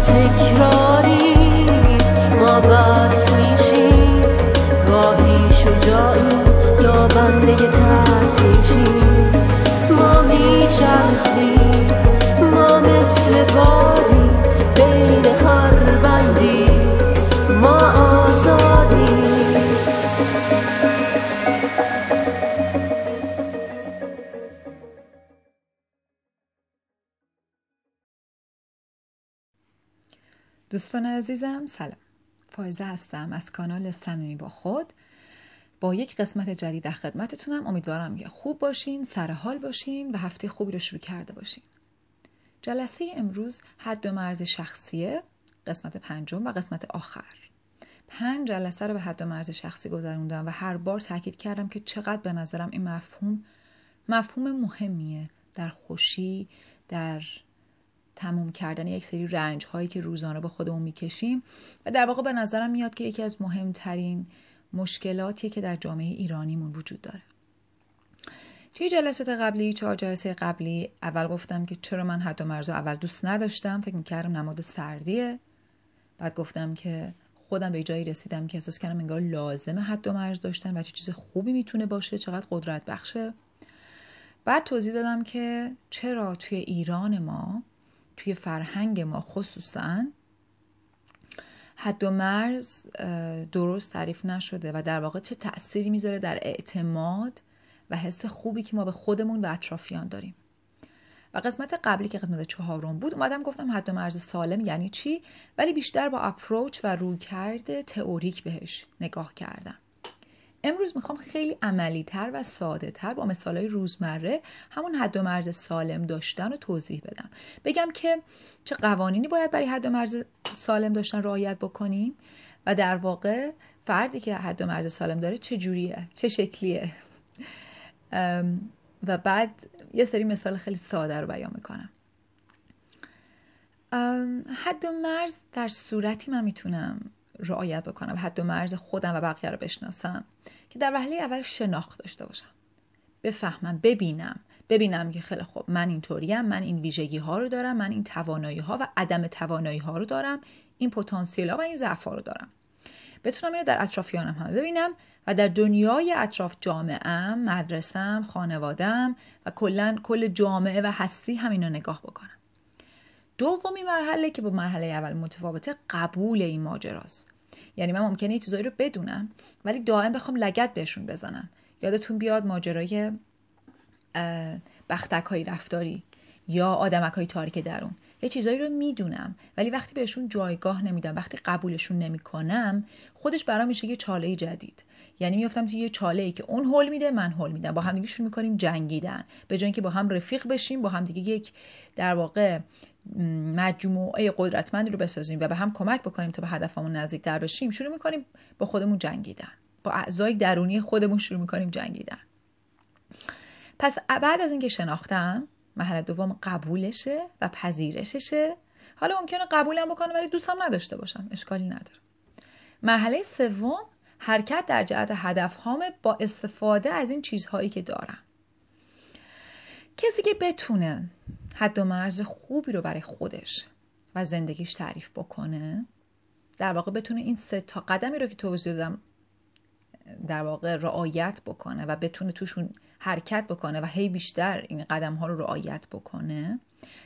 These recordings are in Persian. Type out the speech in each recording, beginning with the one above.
تکراری ما بس میشیم. گاهی شجاعی یا بنده ترس میشیم. ما میچرخیم دوستان عزیزم سلام. فایزه هستم از کانال صمیمی با خود. با یک قسمت جدید در خدمتتونم. امیدوارم که خوب باشین سر حال باشین و هفته خوبی رو شروع کرده باشین. جلسه امروز حد و مرز شخصیه قسمت پنجم و قسمت آخر. پنج جلسه رو به حد و مرز شخصی گذروندم و هر بار تاکید کردم که چقدر به نظرم این مفهوم مفهوم مهمیه. در خوشی در تموم کردن یک سری رنج هایی که روزانه به خودمون می‌کشیم و در واقع به نظرم میاد که یکی از مهمترین مشکلاتی که در جامعه ایرانیمون وجود داره. توی جلسات قبلی چهار جلسه قبلی اول گفتم که چرا من حد و اول دوست نداشتم فکر می‌کردم نماد سردیه. بعد گفتم که خودم به جایی رسیدم که احساس کردم انگار لازمه حد و مرز داشتن و چه چیز خوبی می‌تونه باشه چقدر قدرت بخشه. بعد توضیح دادم که چرا توی ایران ما توی فرهنگ ما خصوصا حد و مرز درست تعریف نشده و در واقع چه تأثیری می‌ذاره در اعتماد و حس خوبی که ما به خودمون و اطرافیان داریم. و قسمت قبلی که قسمت چهارم بود اومدم گفتم حد و مرز سالم یعنی چی؟ ولی بیشتر با اپروچ و رویکرد تئوریک بهش نگاه کردم. امروز می‌خوام خیلی عملی تر و ساده تر با مثالهای روزمره همون حد و مرز سالم داشتن رو توضیح بدم. بگم که چه قوانینی باید برای حد و مرز سالم داشتن رعایت بکنیم و در واقع فردی که حد و مرز سالم داره چه جوریه چه شکلیه. و بعد یه سری مثال خیلی ساده رو بیان می‌کنم. حد و مرز در صورتی من می‌تونم رعایت بکنم حد و مرز خودم و بقیه رو بشناسم که در وهله اول شناخت داشته باشم. بفهمم ببینم. ببینم که خیلی خوب من اینطوریم من این ویژگی ها رو دارم من این توانایی ها و عدم توانایی ها رو دارم این پتانسیل ها و این ضعف ها رو دارم. بتونم اینو در اطرافیانم هم ببینم و در دنیای اطراف جامعهم مدرسم خانوادم و کلا کل جامعه و هستی هم نگاه بکنم. دومی مرحله که با مرحله اول متفاوته قبول این ماجراست. یعنی من ممکنه یه چیزایی رو بدونم ولی دائم بخوام لگت بهشون بزنم. یادتون بیاد ماجرای بختک های رفتاری یا آدمک های تاریک درون. یه چیزایی رو می‌دونم ولی وقتی بهشون جایگاه نمیدم وقتی قبولشون نمی‌کنم خودش برام میشه یه چاله جدید. یعنی میافتم توی یه چاله ای که اون هول میده من هول میدم. با همدیگه شروع می‌کنیم جنگیدن. به جای اینکه با هم رفیق بشیم با همدیگه یک در واقع مجموعه قدرتمندی رو بسازیم و به هم کمک بکنیم تا به هدفمون نزدیک در بشیم شروع می‌کنیم با خودمون جنگیدن. با اعضای درونی خودمون شروع می‌کنیم جنگیدن. پس بعد از اینکه شناختم مرحله دوم قبولشه و پذیرششه. حالا ممکنه قبولم بکنم ولی دوستم نداشته باشم. اشکالی نداره. مرحله سوم حرکت در جهت هدف هامه با استفاده از این چیزهایی که دارم. کسی که بتونه حد و مرز خوبی رو برای خودش و زندگیش تعریف بکنه. در واقع بتونه این سه تا قدمی رو که توضیح دادم در واقع رعایت بکنه و بتونه توشون حرکت بکنه و هی بیشتر این قدم ها رو رعایت بکنه.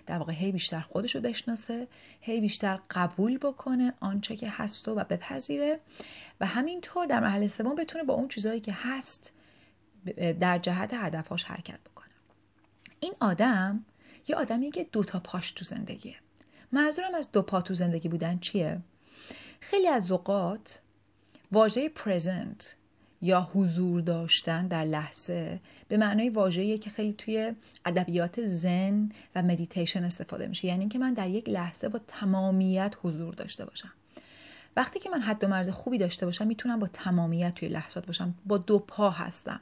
در واقع هی بیشتر خودش رو بشناسه هی بیشتر قبول بکنه آنچه که هست و بپذیره و همینطور در مرحله سوم بتونه با اون چیزهایی که هست در جهت هدفهاش حرکت بکنه. این آدم یه آدمی که دو تا پاش تو زندگیه. منظورم از دو پا تو زندگی بودن چیه؟ خیلی از اوقات واژه present یا حضور داشتن در لحظه به معنای واژه‌ایه که خیلی توی ادبیات زن و مدیتیشن استفاده میشه. یعنی اینکه من در یک لحظه با تمامیت حضور داشته باشم. وقتی که من حد و مرز خوبی داشته باشم می‌تونم با تمامیت توی لحظات باشم با دو پا هستم.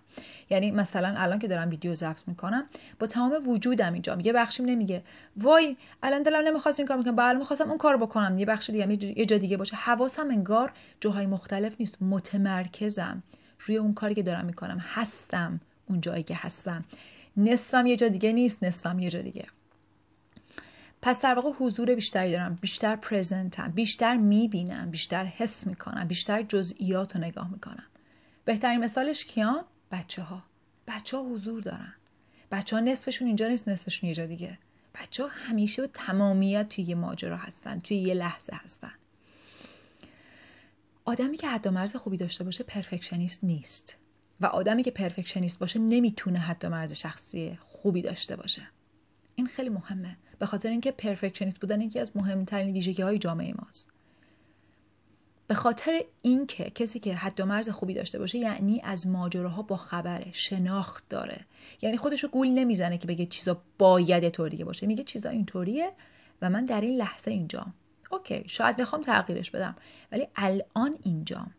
یعنی مثلا الان که دارم ویدیو ضبط می‌کنم با تمام وجودم اینجا. یه بخشیم نمیگه. وای الان دلم نمی‌خواست این کار می‌کنم الان می‌خواستم اون کار بکنم. یه بخش دیگه یه جا دیگه باشه. حواسم انگار جاهای مختلف نیست. متمرکزم روی اون کاری که دارم می‌کنم. هستم اون جایی که هستم. نصفم یه جا دیگه نیست. نصفم یه جا دیگه. پس در واقع حضور بیشتری دارم بیشتر پرزنتم بیشتر می‌بینم بیشتر حس می‌کنم بیشتر جزئیات رو نگاه می‌کنم. بهترین مثالش کیان؟ بچه ها بچه ها حضور دارن. بچه ها نصفشون اینجا نیست نصفشون یه جا دیگه. بچه ها همیشه به تمامیت توی یه ماجرا هستن توی یه لحظه هستن. آدمی که حد مرز خوبی داشته باشه پرفکشنیست نیست. و آدمی که پرفکشنیست باشه نمی‌تونه حد مرز شخصی خوبی داشته باشه. این خیلی مهمه. به خاطر اینکه پرفکشنیست بودن یکی از مهمترین ویژگی های جامعه ماست. به خاطر اینکه کسی که حد و مرز خوبی داشته باشه یعنی از ماجراها با خبره شناخت داره. یعنی خودشو گول نمی‌زنه که بگه چیزا باید طوریه باشه. میگه چیزا اینطوریه و من در این لحظه اینجام. اوکی شاید بخوام تغییرش بدم ولی الان اینجام.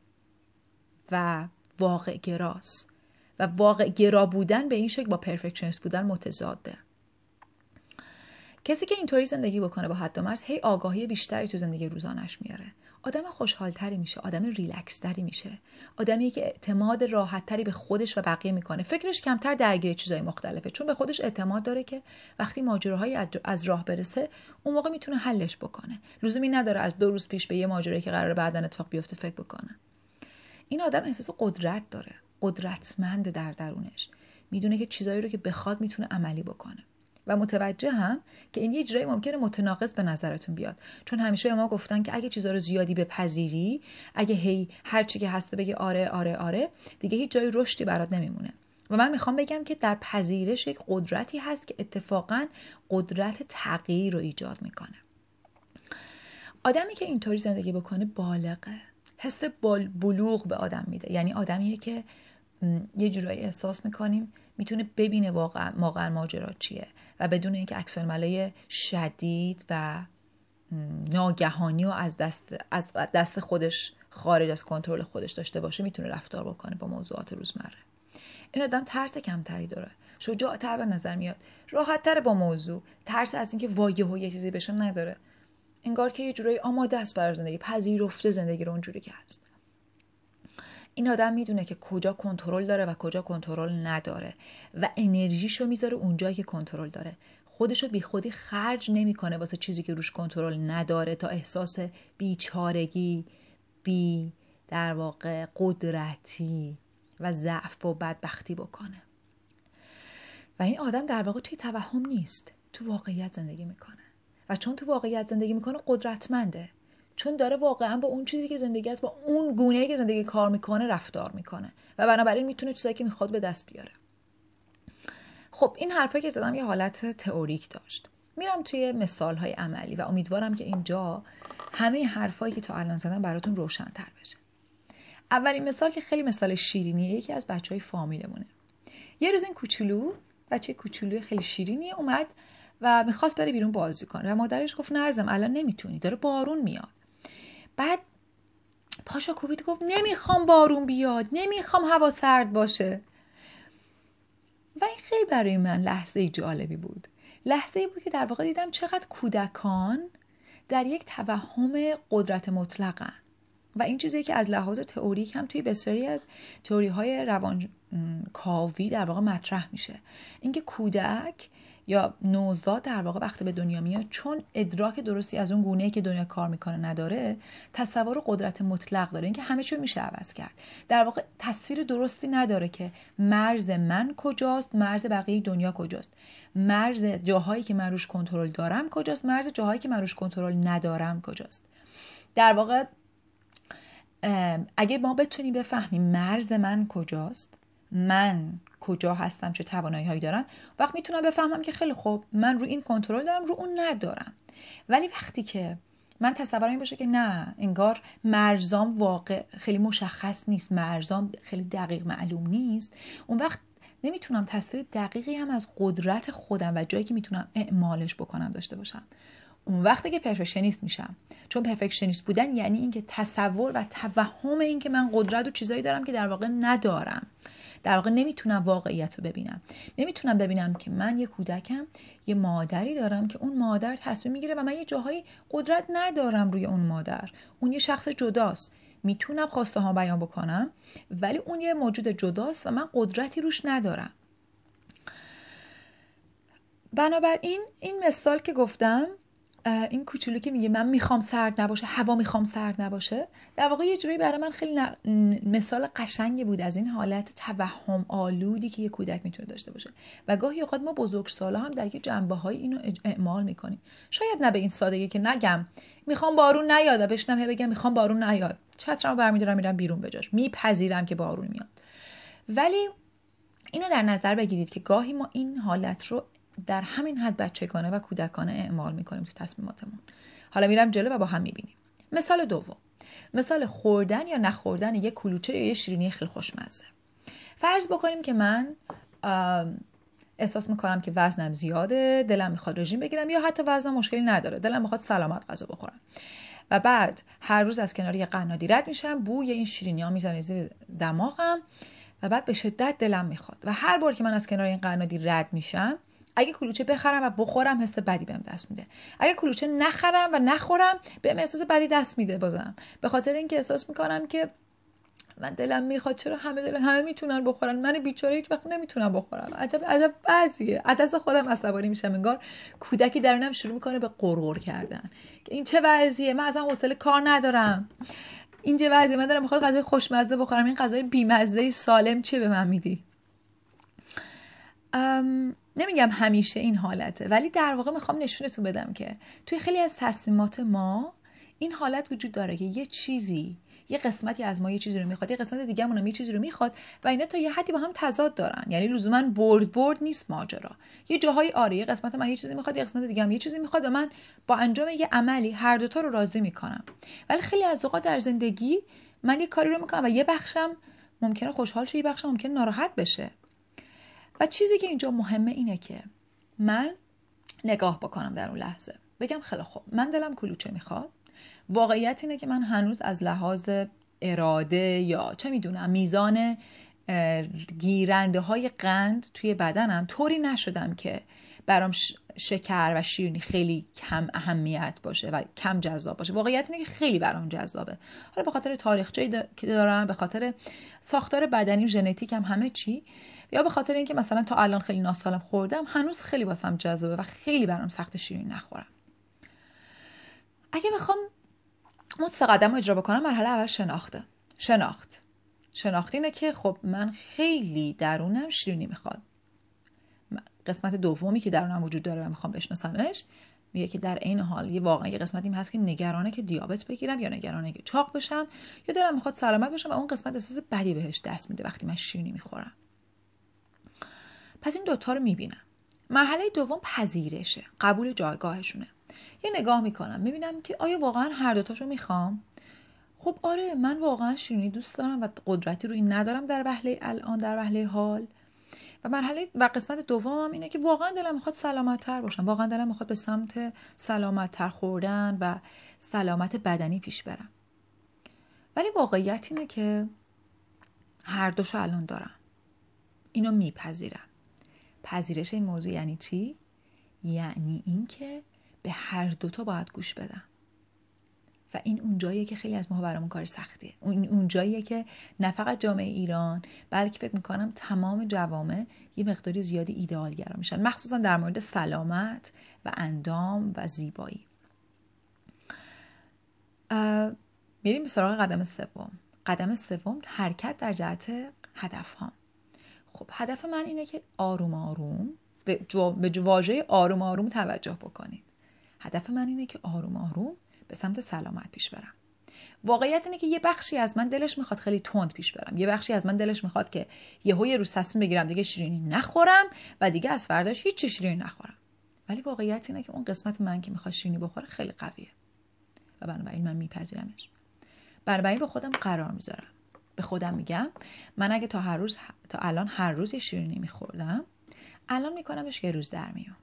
و واقع گراست. و واقع گرا بودن به این شکل با پرفکشنست بودن متضاده. کسی که اینطوری زندگی بکنه با حد و مرز هی آگاهی بیشتری تو زندگی روزانش میاره. آدم خوشحالتری میشه آدم ریلکستری میشه. آدمی که اعتماد راحتتری به خودش و بقیه می‌کنه. فکرش کمتر درگیر چیزای مختلفه چون به خودش اعتماد داره که وقتی ماجراهایی از راه برسه اون موقع می‌تونه حلش بکنه. لزومی نداره از دو روز پیش به یه ماجرایی که قرار بعدا اتفاق بیفته فکر بکنه. این آدم احساس قدرت داره. قدرتمند در درونش. می‌دونه که چیزایی رو که بخواد می‌تونه عملی بکنه. و متوجه هم که این یه جورایی ممکنه متناقض به نظرتون بیاد. چون همیشه به ما گفتن که اگه چیزا رو زیادی بپذیری اگه هی هر چی که هست بگی آره آره آره دیگه هیچ جای رشدی برات نمیمونه. و من می‌خوام بگم که در پذیرش یک قدرتی هست که اتفاقا قدرت تغییر رو ایجاد می‌کنه. آدمی که اینطوری زندگی بکنه بالغه. حس بلوغ به آدم میده. یعنی آدمیه که یه جورایی احساس می‌کنیم می‌تونه ببینه واقعا ماجرا چیه. و بدون اینکه عکس ملای شدید و ناگهانی و از دست, از دست خودش خارج از کنترل خودش داشته باشه می‌تونه رفتار بکنه با موضوعات روزمره. این آدم ترس کمتری داره. شجاعتر به نظر میاد. راحتتر با موضوع. ترس از اینکه وایه و یه چیزی بشه نداره. انگار که یه جورایی آماده است برای زندگی پذیرفته زندگی رو اونجوری که هست. این آدم می‌دونه که کجا کنترل داره و کجا کنترل نداره و انرژیشو می‌ذاره اونجایی که کنترل داره. خودشو بی خودی خرج نمی‌کنه واسه چیزی که روش کنترل نداره تا احساس بیچارگی بی در واقع قدرتی و ضعف و بدبختی بکنه. و این آدم در واقع توی توهم نیست. تو واقعیت زندگی می‌کنه. و چون تو واقعیت زندگی می‌کنه قدرتمنده. چون داره واقعا با اون چیزی که زندگی است با اون گونه که زندگی کار می‌کنه رفتار می‌کنه. و بنابراین می‌تونه چیزایی که می‌خواد به دست بیاره. خب این حرفایی که زدم یه حالت تئوریک داشت. میرم توی مثال های عملی و امیدوارم که اینجا همه حرفایی که تا الان زدم براتون روشنتر بشه. اولین مثال که خیلی مثال شیرینیه یکی از بچه های فامیلمونه. یه روز این کوچولو بچه کوچولوی خیلی شیرینیه اومد و می‌خواست بره بیرون بازی کنه و مادرش گفت نه ازم الان نمی‌تونی. داره بارون میاد. بعد پاشا کوبید گفت نمی‌خوام بارون بیاد نمی‌خوام هوا سرد باشه. و این خیلی برای من لحظه جالبی بود. لحظه ای بود که در واقع دیدم چقدر کودکان در یک توهم قدرت مطلقن. و این چیزی که از لحاظ تئوریک هم توی بسیاری از تئوری های روان کاوی در واقع مطرح میشه. اینکه کودک یا نوزاد در واقع وقتی به دنیا میاد چون ادراک درستی از اون گونه که دنیا کار می‌کنه نداره تصور قدرت مطلق داره. اینکه همه چی میشه عوض کرد. در واقع تصویر درستی نداره که مرز من کجاست مرز بقیه دنیا کجاست. مرز جاهایی که من روش کنترل دارم کجاست مرز جاهایی که من روش کنترل ندارم کجاست. در واقع اگه ما بتونیم بفهمیم مرز من کجاست من کجا هستم چه توانایی هایی دارم وقت می‌تونم بفهمم که خیلی خوب من رو این کنترل دارم رو اون ندارم. ولی وقتی که من تصورم این باشه که نه انگار مرزام واقع خیلی مشخص نیست مرزام خیلی دقیق معلوم نیست اون وقت نمی‌تونم تصویر دقیقی هم از قدرت خودم و جایی که می‌تونم اعمالش بکنم داشته باشم. اون وقتی که پرفکشنیست میشم. چون پرفکشنیست بودن یعنی اینکه تصور و توهم اینکه من قدرت و چیزایی دارم که در واقع ندارم. در واقع نمی‌تونم واقعیت رو ببینم. نمی‌تونم ببینم که من یه کودکم یه مادری دارم که اون مادر تصمیم می‌گیره و من یه جاهایی قدرت ندارم روی اون مادر. اون یه شخص جداست. می‌تونم خواسته ها بیان بکنم ولی اون یه موجود جداست و من قدرتی روش ندارم. بنابراین این مثال که گفتم این کوچولو که میگه من می‌خوام سرد نباشه هوا می‌خوام سرد نباشه. در واقع یه جوری برای من خیلی مثال قشنگی بود از این حالت توهم آلودی که یه کودک می‌تونه داشته باشه. و گاهی اوقات ما بزرگ سالا هم در یه جنبه های اینو اعمال می‌کنیم. شاید نه به این سادگی که نگم می‌خوام بارون نیاد بشنم بگم می‌خوام بارون نیاد. چترمو برمیدارم میرم بیرون بجاش میپذیرم که بارون میاد. ولی اینو در نظر بگیرید که گاهی ما این حالت رو در همین حد بچگانه و کودکانه اعمال می‌کنیم تو تصمیماتمون. حالا میرم جلو و با هم می‌بینیم. مثال دوم. مثال خوردن یا نخوردن یک کلوچه یا یه شیرینی خیلی خوشمزه. فرض بکنیم که من احساس می‌کنم که وزنم زیاده دلم می‌خواد رژیم بگیرم یا حتی وزنم مشکلی نداره. دلم می‌خواد سلامت غذا بخورم. و بعد هر روز از کنار یه قنادی رد میشم بوی این شیرینی ها می‌زنه زیر دماغم و بعد به شدت دلم می‌خواد. و هر بار که من از کنار این قنادی رد میشم اگه کلوچه بخرم و بخورم حس بدی بهم دست میده. اگه کلوچه نخرم و نخورم بهم احساس بدی دست میده بازم. به خاطر اینکه احساس می‌کنم که من دلم می‌خواد چرا همه دل همه می‌تونن بخورن؟ من بیچاره هیچ وقت نمی‌تونم بخورم. عجب عجب بعضیه از خودم عصبانی میشم انگار کودکی درونم شروع می‌کنه به قرقر کردن. این چه وضعیه؟ من اصلا حوصله کار ندارم. این چه وضعیه؟ من دارم می‌خوام غذای خوشمزه بخورم. این غذای بیمزه سالم چه به من میدی؟ نمیگم همیشه این حالته ولی در واقع می‌خوام نشونتون بدم که توی خیلی از تصمیمات ما این حالت وجود داره که یه چیزی یه قسمتی از ما یه چیزی رو می‌خواد یه قسمت دیگه هم یه چیزی رو می‌خواد و اینا تا یه حدی با هم تضاد دارن. یعنی لزوما برد برد نیست ماجرا. یه جاهای آره یه قسمت من یه چیزی می‌خواد یه قسمت دیگه هم یه چیزی می‌خواد و من با انجام یه عملی هر دوتا رو راضی می‌کنم. ولی خیلی از اوقات در زندگی من یه کاری رو می‌کنم و یه بخشم ممکنه خوشحال شه یه بخشم ممکنه ناراحت بشه. و چیزی که اینجا مهمه اینه که من نگاه بکنم در اون لحظه. بگم خیلی خوب من دلم کلوچه می‌خواد. واقعیت اینه که من هنوز از لحاظ اراده یا چه می‌دونم میزان گیرنده های قند توی بدنم طوری نشدم که برام شکر و شیرینی خیلی کم اهمیت باشه و کم جذاب باشه. واقعیت اینه که خیلی برام جذابه. حالا به خاطر تاریخچه که دارم به خاطر ساختار بدنیم ژنتیکم همه چی یا به خاطر اینکه مثلا تا الان خیلی ناسالم خوردم هنوز خیلی واسم جذابه و خیلی برام سخت شیرین نخورم. اگه می‌خوام مدس قدم رو اجرا بکنم مرحله اول شناخته. شناخت. شناخت اینه که خب من خیلی درونم شیرینی می‌خواد. قسمت دومی که درونم وجود داره و می‌خوام بشناسمش میگه که در این حال یه واقعا یه قسمتی هست که نگرانه که دیابت بگیرم یا نگرانه که چاق بشم یا دلم می‌خواد سلامت باشم و اون قسمت احساس بدی بهش دست میده وقتی من شیرینی می‌خورم. پس این دوتا رو می‌بینم. مرحله دوم پذیرشه. قبول جایگاهشونه. یه نگاه می‌کنم. می‌بینم که آیا واقعا هر دوتاشو می‌خوام؟ خب آره من واقعا شیرینی دوست دارم و قدرتی روی ندارم در وهله الان در وهله حال. و مرحله و قسمت دومم اینه که واقعا دلم می‌خواد سلامت تر باشم. واقعا دلم می‌خواد به سمت سلامت تر خوردن و سلامت بدنی پیش برم. ولی واقعیت اینه که هر دوشو الان دارم. اینو میپذیرم. پذیرش این موضوع یعنی چی؟ یعنی اینکه به هر دوتا باید گوش بدم. و این اونجاییه که خیلی از ما برامون کار سختیه. اون اونجاییه که نه فقط جامعه ایران بلکه فکر می‌کنم تمام جوامع یه مقداری زیادی ایدئالگرا میشن. مخصوصا در مورد سلامت و اندام و زیبایی. میریم به سراغ قدم سوم. قدم سوم حرکت در جهت هدف ها خب هدف من اینه که آروم آروم به, جو... به واژه آروم آروم توجه بکنید. هدف من اینه که آروم آروم به سمت سلامت پیش برم. واقعیت اینه که یه بخشی از من دلش می‌خواد خیلی تند پیش برم. یه بخشی از من دلش می‌خواد که یهو یه روز تصمیم بگیرم دیگه شیرینی نخورم و دیگه از فرداش هیچ شیرینی نخورم. ولی واقعیت اینه که اون قسمت من که می‌خواد شیرینی بخوره خیلی قویه. و بنابراین من میپذیرمش. بنابراین به خودم قرار می‌ذارم. به خودم میگم. من اگه تا هر روز تا الان هر روز شیرینی میخوردم الان میکنمش یه روز در میون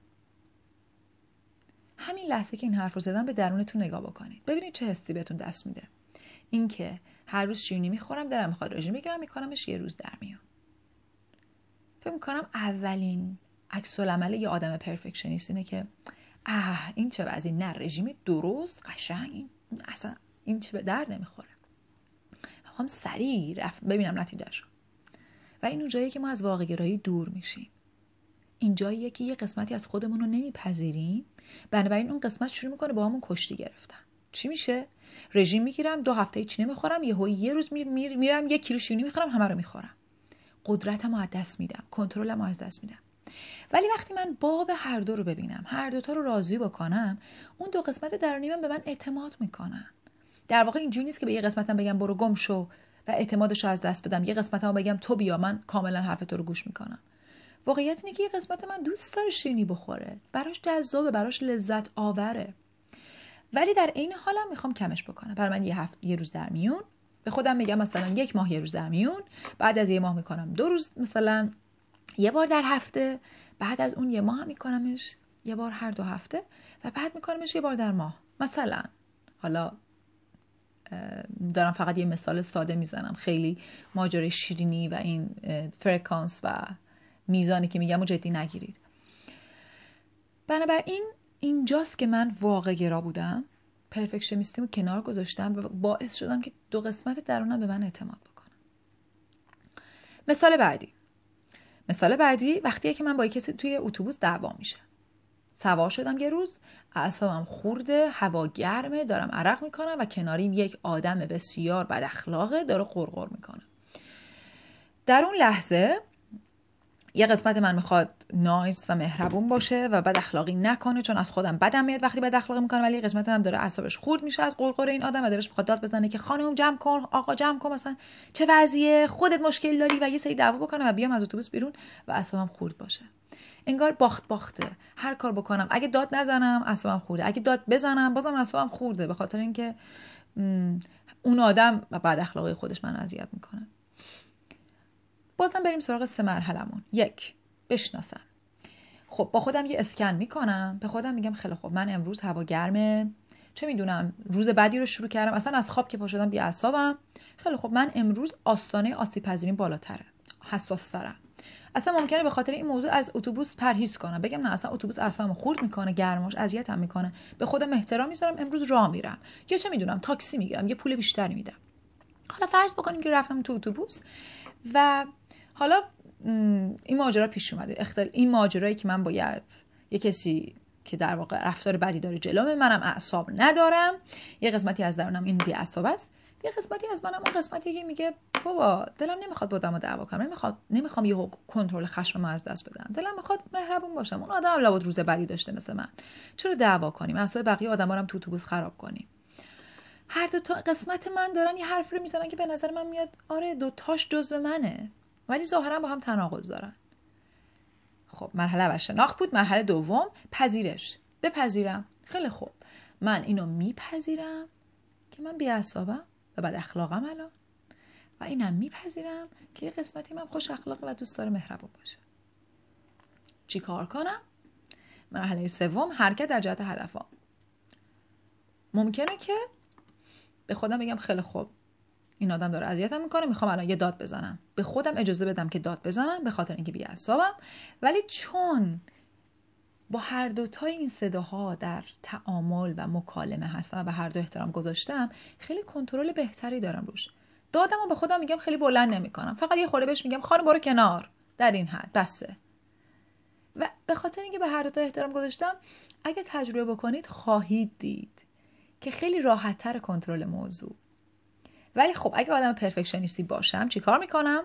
همین لحظه که این حرف رو زدم به درونتون نگاه بکنید. ببینید چه حسی بهتون دست میده. اینکه هر روز شیرینی می‌خورم دلم می‌خواد رژیم بگیرم میکنمش یه روز در میون فکر می‌کنم اولین عکس العمل یه آدم پرفکشنیست اینه که اه این چه وضعی نه رژیم درست قشنگ این اصلا این چه به درد نمی‌خوره. می‌خوام سریع رفت ببینم نتیجهشو. و این اونجایی که ما از واقع گرایی دور میشیم. اینجاییه که یه قسمتی از خودمون رو نمیپذیریم. بنابراین اون قسمت شروع می‌کنه با همون کشتی گرفتن. چی میشه؟ رژیم می‌گیرم دو هفته چی نمی‌خورم یه یه روز میرم یه کیلو شیرینی می‌خورم همه رو می‌خورم. قدرتم از دست میدم کنترلم از دست میدم. ولی وقتی من باب هر دو رو ببینم هر دوتا رو راضی بکنم اون دو قسمت درونی من به من اعتماد می‌کنن. در واقع اینجوری نیست که به یه قسمتم بگم برو گم شو و اعتمادش رو از دست بدم. یه قسمتم بگم تو بیا من کاملا حرف تو رو گوش می‌کنم. واقعیت اینه که یه قسمت من دوست داره شیرینی بخوره. براش جذابه براش لذت آوره. ولی در عین حالم می‌خوام کمش بکنم. برای من یه هفت یه روز در میون. به خودم میگم مثلا یک ماه یه روز در میون. بعد از یه ماه می‌کنم دو روز مثلا یه بار در هفته. بعد از اون یه ماه میکنمش. یه بار هر دو هفته. و بعد میکنمش یه بار در ماه. مثلا. حالا دارم فقط یه مثال ساده می‌زنم. خیلی ماجرای شیرینی و این فرکانس و میزانی که میگم و جدی نگیرید. بنابراین اینجاست که من واقع گرا بودم پرفکشنیستیم رو کنار گذاشتم و باعث شدم که دو قسمت درونم به من اعتماد بکنم مثال بعدی. مثال بعدی وقتیه که من با کسی توی اتوبوس دعوا میشه سوار شدم یه روز. اعصابم خورده هوا گرمه دارم عرق می‌کنم و کناریم یک آدم بسیار بد اخلاقه داره قرقر می‌کنه. در اون لحظه یه قسمت من می‌خواد نایس و مهربون باشه و بد اخلاقی نکنه چون از خودم بدم میاد وقتی بد اخلاقی می‌کنه ولی قسمت هم داره اعصابش خورد میشه از قرقر این آدم و دلش می‌خواد داد بزنه که خانم جمع کن آقا جمع کن مثلا چه وضعیه؟ خودت مشکل داری و یه سری دعوا بکنه و بیام از اتوبوس بیرون و اعصابم خورد باشه. انگار باخت باخته. هر کار بکنم. اگه داد نزنم اعصابم خورده. اگه داد بزنم بازم اعصابم خورده. به خاطر اینکه اون آدم بعد اخلاقی خودش من اذیت می‌کنه. بازم بریم سراغ سه مرحلمون یک بشناسم. خب با خودم یه اسکن می‌کنم. به خودم میگم خیلی خوب. من امروز هوا گرمه. چه می‌دونم روز بعدی رو شروع کردم. اصلا از خواب که پا شدم بی خیلی خوب. من امروز آستانه آسیب پذیریم بالاتره. حساس دارم اصلا ممکنه به خاطر این موضوع از اتوبوس پرهیز کنم بگم نه اصلا اتوبوس اصلا خورد می‌کنه گرماش اذیتم می‌کنه. به خودم احترام می‌ذارم امروز راه میرم. یا چه می‌دونم تاکسی می‌گیرم یه پول بیشتری میدم. حالا فرض بکنیم که رفتم تو اتوبوس و حالا این ماجرا پیش اومده. اختل... این ماجرایی که من باید یه کسی که در واقع رفتار بدی داره جلوم منم اعصاب ندارم. یه قسمتی از درونم این بی است. یه قسمتی از منم اون قسمتی که میگه بابا دلم نمی‌خواد با و دعوا کنم نمی‌خواد نمی‌خوام یه کنترل خشم از دست بدم دلم می‌خواد مهربون باشم. اون آدم لابد روز بدی داشته مثل من. چرا دعوا کنیم؟ اعصاب بقیه آدما هم تو اتوبوس خراب کنیم. هر دو تا قسمت من دارن یه حرف رو می‌زنن که به نظر من میاد آره دو تاش جزو منه. ولی ظاهرا با هم تناقض دارن. خب مرحله اول شناخت بود. مرحله دوم پذیرش. بپذیرم. خیلی خوب. من اینو میپذیرم که من بیعصابم و بد اخلاقم الان. و اینم میپذیرم که یه قسمتی من خوش اخلاقه و دوست داره مهربون باشه. چی کار کنم؟ مرحله سوم حرکت در جهت هدفم ممکنه که به خودم بگم خیلی خوب. این آدم داره اذیتم می‌کنه می‌خوام الان یه داد بزنم. به خودم اجازه بدم که داد بزنم به خاطر اینکه بیعصابم ولی چون با هر دوتای این صداها در تعامل و مکالمه هستم و به هر دو احترام گذاشتم خیلی کنترل بهتری دارم روش. دادم و به خودم میگم خیلی بلند نمی‌کنم. فقط یه خورده بهش میگم خانم برو کنار. در این حد بسه. و به خاطر اینکه به هر دوتا احترام گذاشتم اگه تجربه بکنید خواهید دید که خیلی راحتتر کنترل موضوع. ولی خب اگه آدم پرفکشنیستی باشم چیکار می‌کنم؟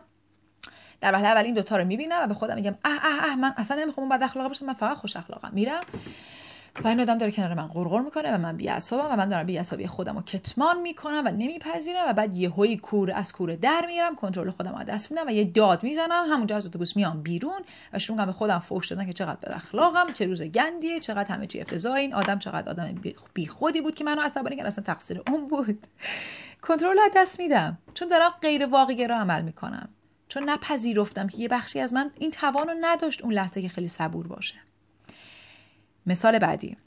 در مرحله اول این دوتا رو می‌بینم و به خودم میگم اه اه اه من اصلا نمی‌خوام بد اخلاق باشم من فقط خوش اخلاقم. میرم و این آدم داره کنار من غرغر می‌کنه و من بیعصابم و من دارم بیعصابی خودم رو کتمان می‌کنم و نمیپذیرم و بعد یهویی کور از کوره در میرم کنترل خودم رو دست میدم و یه داد می‌زنم. همونجا از اتوبوس میام بیرون و شروع به خودم فوش دادن که چقدر بد اخلاقم چه روز گندیه چقدر همه چی افتضاح این آدم چقدر آدم بیخودی بود که منو عصبانی کرد اصلا تقصیر اون بود. کنترل از دست میدم. چون دارم غیر واقعی رو عمل می‌کنم. چون نپذیرفتم که یه بخشی از من این توان رو نداشت اون لحظه که خیلی صبور باشه. مثال بعدی.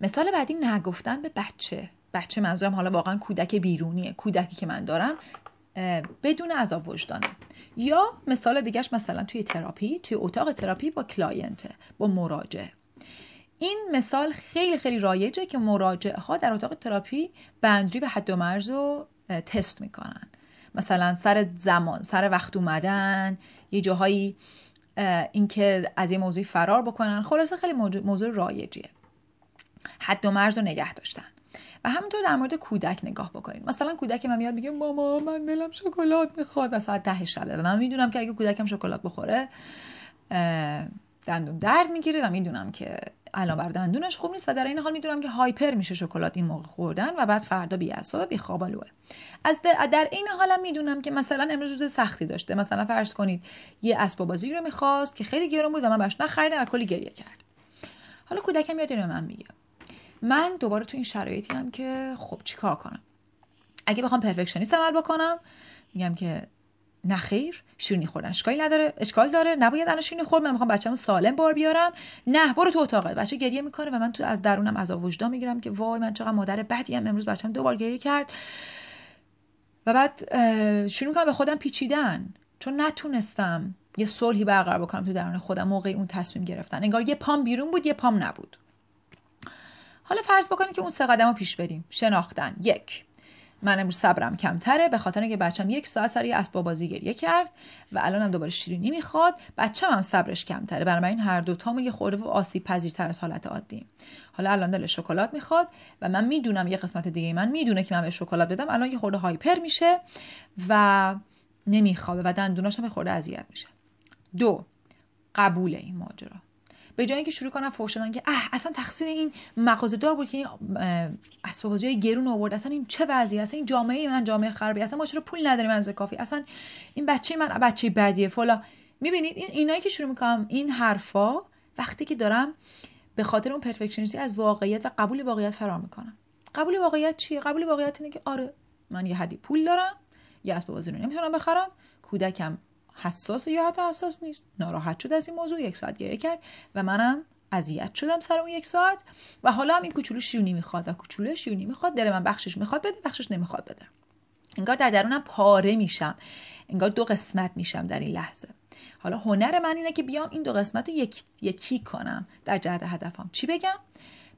مثال بعدی نگفتن به بچه. بچه منظورم حالا واقعا کودک بیرونیه. کودکی که من دارم بدون عذاب وجدانه. یا مثال دیگهش مثلا توی تراپی توی اتاق تراپی با client ه با مراجع این مثال خیلی خیلی رایجه که مراجعه ها در اتاق therapy boundary و حد و مرز رو تست می‌کنن. مثلا سر زمان سر وقت اومدن یه جاهایی اینکه از یه موضوعی فرار بکنن. خلاصه خیلی موضوع رایجیه. حد و مرز رو نگه داشتن. و همینطور در مورد کودک نگاه بکنید. مثلا کودک من میاد میگه ماما من دلم شکلات می‌خواد. و ساعت ده شبه. و من می‌دونم که اگه کودکم شکلات بخوره دندون درد می‌گیره و می‌دونم که الان بر دندونش خوب نیست و در این حال می‌دونم که هایپر میشه شکلات این موقع خوردن و بعد فردا بی اعصاب بی خوابالوه از در این حالم می‌دونم که مثلا امروز روز سختی داشته. مثلا فرض کنید یه اسباب بازی رو می‌خواست که خیلی گرون بود و من باش نخریدم و کلی گریه کرد. حالا کودکم میاد اینو من میگه. من دوباره تو این شرایطی هم که خب چیکار کنم؟ اگه بخوام پرفکشنیست عمل بکنم میگم که نخیر شیرینی خوردن اشکالی نداره اشکال داره. نباید الان شیرینی خورد من می‌خوام بچه‌مو سالم بار بیارم. نه برو تو اتاقت بچه گریه می‌کنه و من تو از درونم از وجدان می‌گیرم که وای من چقدر مادر بدی ام. امروز بچه‌م دو بار گریه کرد. و بعد شروع کنم به خودم پیچیدن. چون نتونستم یه صلحی برقرار بکنم تو درون خودم موقع اون تصمیم گرفتن. انگار یه پام بیرون بود یه پام نبود. حالا فرض بکنید که اون سه قدم پیش بریم. شناختن. یک. من امروز صبرم کمتره. به خاطر اینکه بچم یک ساعت سر یه اسباب بازی گریه کرد و الانم دوباره شیرینی می‌خواد. بچم هم صبرش کمتره. بنابراین هر دو تامون یه خورده و آسیب پذیرتر از حالت عادی. حالا الان دل شکلات می‌خواد و من می‌دونم یه قسمت دیگه من می‌دونه که من به شکلات بدم. الان یه خورده هایپر میشه و نمیخوابه و دندوناش هم خورده اذیت میشه. دو قبول این ماجرا. به جای اینکه شروع کنن فوش دادن که اه اصلا تقصیر این مغازه دار بود که این اسباب های گرون آورد. اصلا این چه وضعی اصلا این جامعه من جامعه خرابی. اصلا ما چرا پول نداریم از کافی؟ اصلا این بچه من بچه بدیه. فلا می‌بینید این اینایی که شروع می‌کنم این حرفا وقتی که دارم به خاطر اون پرفکشنیستی از واقعیت و قبول واقعیت فرار می‌کنم. قبول واقعیت چیه؟ قبول واقعیت اینه که آره من یه حدی پول دارم یه اسباب بازی رو نمی‌تونم بخرم کودکم حساس یا حتی حساس نیست. ناراحت شد از این موضوع. یک ساعت گریه کرد و منم اذیت شدم سر اون یک ساعت. و حالا هم این کوچولو شیرینی می‌خواد و کوچولو شیرینی می‌خواد دل من بخشش می‌خواد بده بخشش نمی‌خواد بده. انگار در درونم پاره میشم. انگار دو قسمت میشم در این لحظه. حالا هنر من اینه که بیام این دو قسمت رو یک، یکی کنم در جهت هدفم. چی بگم؟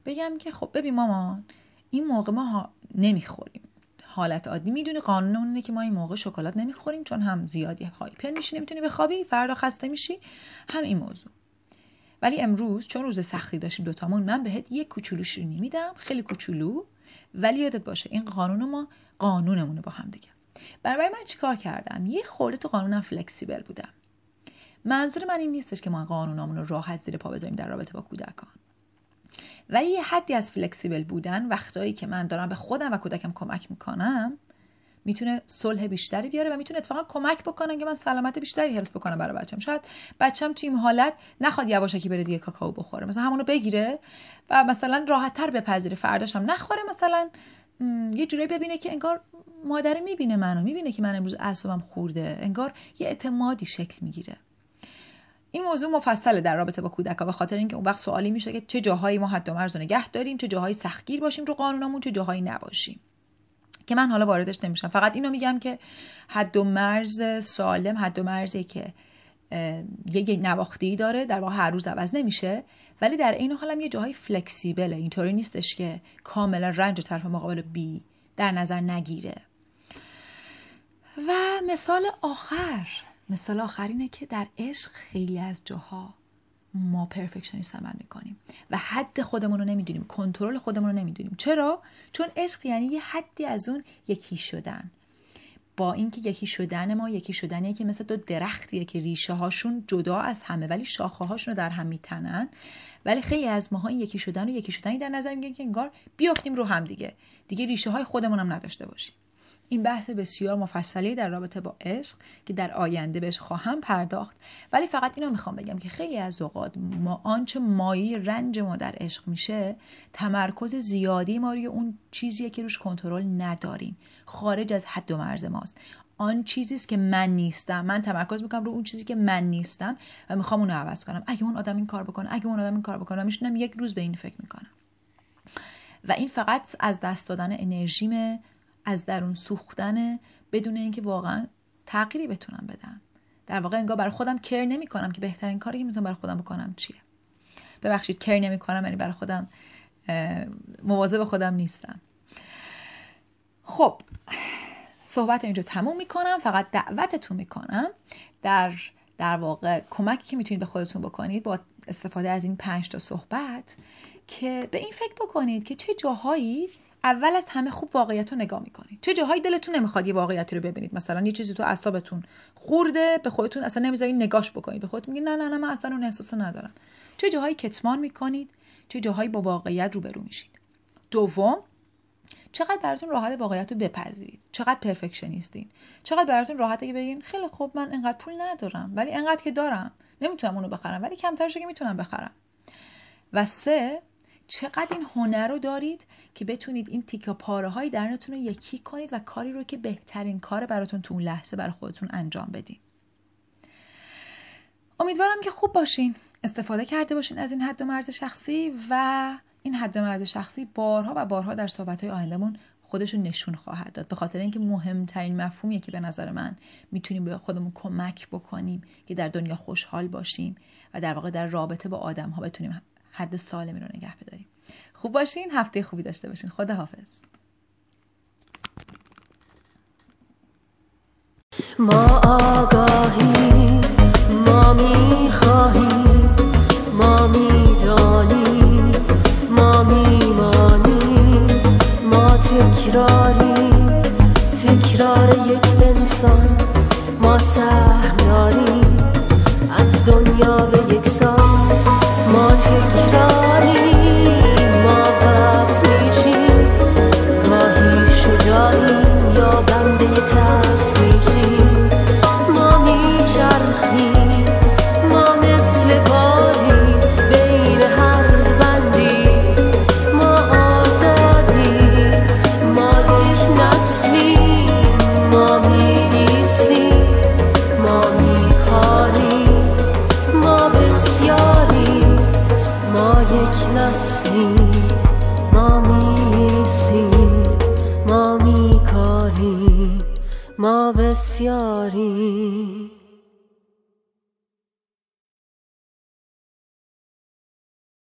بگم که خب ببین مامان این موقع ما نمی‌خوریم. حالت عادی. می‌دونی قانون اونه که ما این موقع شکلات نمی‌خوریم چون هم زیادی هایپر میشی نمی‌تونی بخوابی فردا خسته میشی. هم این موضوع. ولی امروز چون روز سختی داشتیم دوتامون من بهت یک کوچولو شیرینی میدم. خیلی کوچولو ولی یادت باشه این قانون ما قانونمونه با هم دیگه. برای من چیکار کردم؟ یه خورده تو قانونم فلکسیبل بودم. منظور من این نیستش که ما قانونامون رو راحت زیر پا بذاریم در رابطه با کودکان. ولی یه حدی از فلکسیبل بودن وقتایی که من دارم به خودم و کودکم کمک می‌کنم می‌تونه صلح بیشتری بیاره و می‌تونه اتفاقا کمک بکنه که من سلامت بیشتری حفظ بکنم برای بچم شاید بچم توی این حالت نخواد یواشکی بره دیگه کاکائو بخوره. مثلا همونو بگیره و مثلا راحت تر بپذیره فرداشم نخوره مثلا یه جوری ببینه که انگار مادر می‌بینه منو می‌بینه که من امروز اعصابم خورده انگار یه اعتمادی شکل می‌گیره. این موضوع مفصله در رابطه با کودک به خاطر اینکه اون وقت سوالی میشه که چه جاهایی ما حد و مرز نگه داریم چه جاهایی سختگیر باشیم رو قانونمون چه جاهایی نباشیم. که من حالا واردش نمیشم. فقط اینو میگم که حد و مرز سالم حد و مرزی که یه نواختی داره در واقع هر روز عوض نمیشه. ولی در این حالم یه جاهای فلکسیبله. اینطوری نیستش که کاملا رنج طرف مقابل بی در نظر نگیره. و مثال آخر. مثال آخر اینه که در عشق خیلی از جاها ما پرفکشنیست عمل می‌کنیم و حد خودمون رو نمی‌دونیم کنترل خودمون رو نمی‌دونیم. چرا؟ چون عشق یعنی یه حدی از اون یکی شدن. با اینکه یکی شدن ما یکی شدنیه که مثل دو درختیه که ریشه هاشون جدا از همه ولی شاخه هاشون رو در هم میتنن. ولی خیلی از ماها این یکی شدن و یکی شدنی در نظر می‌گیرن که انگار بیافتیم رو هم دیگه. دیگه ریشه های خودمون هم نداشته باشیم. این بحث بسیار مفصلی در رابطه با عشق که در آینده بهش خواهم پرداخت. ولی فقط اینو می‌خوام بگم که خیلی از اوقات ما آنچه مایی رنج ما در عشق میشه تمرکز زیادی ما روی اون چیزیه که روش کنترل نداریم. خارج از حد و مرز ماست. آن چیزی است که من نیستم. من تمرکز می‌کنم رو اون چیزی که من نیستم و می‌خوام اونو عوض کنم. اگه اون آدم این کار بکنه اگه اون آدم این کار بکنه میشونم یک روز به این فکر می‌کنم. و این فقط از دست دادن انرژیمه. از درون سوختن بدون اینکه واقعا تغییری بتونم بدم. در واقع انگار برای خودم کر نمی کنم که بهترین کاری که می‌تونم برای خودم بکنم چیه. ببخشید کر نمی کنم یعنی برای خودم مواظب خودم نیستم. خب صحبت اینجا تموم می‌کنم فقط دعوتتون می‌کنم. در در واقع کمکی که می‌تونید به خودتون بکنید با استفاده از این پنج تا صحبت که به این فکر بکنید که چه جاهایی اول از همه خوب واقعیت رو نگاه می‌کنید چه جاهایی دلتون نمی‌خواد یه واقعیتی رو ببینید. مثلا یه چیزی تو اعصابتون خورده به خودتون اصلا نمی‌ذارید نگاش بکنید. به خودتون میگید نه نه نه من اصلا اون احساس ندارم. چه جاهایی کتمان می‌کنید چه جاهایی با واقعیت روبرو میشید. دوم چقدر براتون راحت واقعیت رو بپذیرید. چقدر پرفکشنیستین. چقدر براتون راحته که بگین خیلی خوب من انقدر پول ندارم ولی انقدر که دارم. نمی‌تونم اونو بخرم ولی کمترش که می‌تونم بخرم. و سه چقدر این هنر رو دارید که بتونید این تیکا پاره های درونتون رو یکی کنید و کاری رو که بهترین کار براتون تو اون لحظه برای خودتون انجام بدین. امیدوارم که خوب باشین. استفاده کرده باشین از این حد و مرز شخصی و این حد و مرز شخصی بارها و بارها در صحبت های آیندهمون خودشون نشون خواهد داد. به خاطر اینکه مهمترین مفهومیه که به نظر من می‌تونیم به خودمون کمک بکنیم که در دنیا خوشحال باشیم و در واقع در رابطه با آدم ها بتونیم حد سالمی رو نگه بداریم. خوب باشین هفته خوبی داشته باشین. خدا حافظ ما آگاهی ما می‌خواهیم ما می‌دانیم ما میمانیم ما تکراری تکرار یک انسان ما سهم داریم از دنیا به یک سال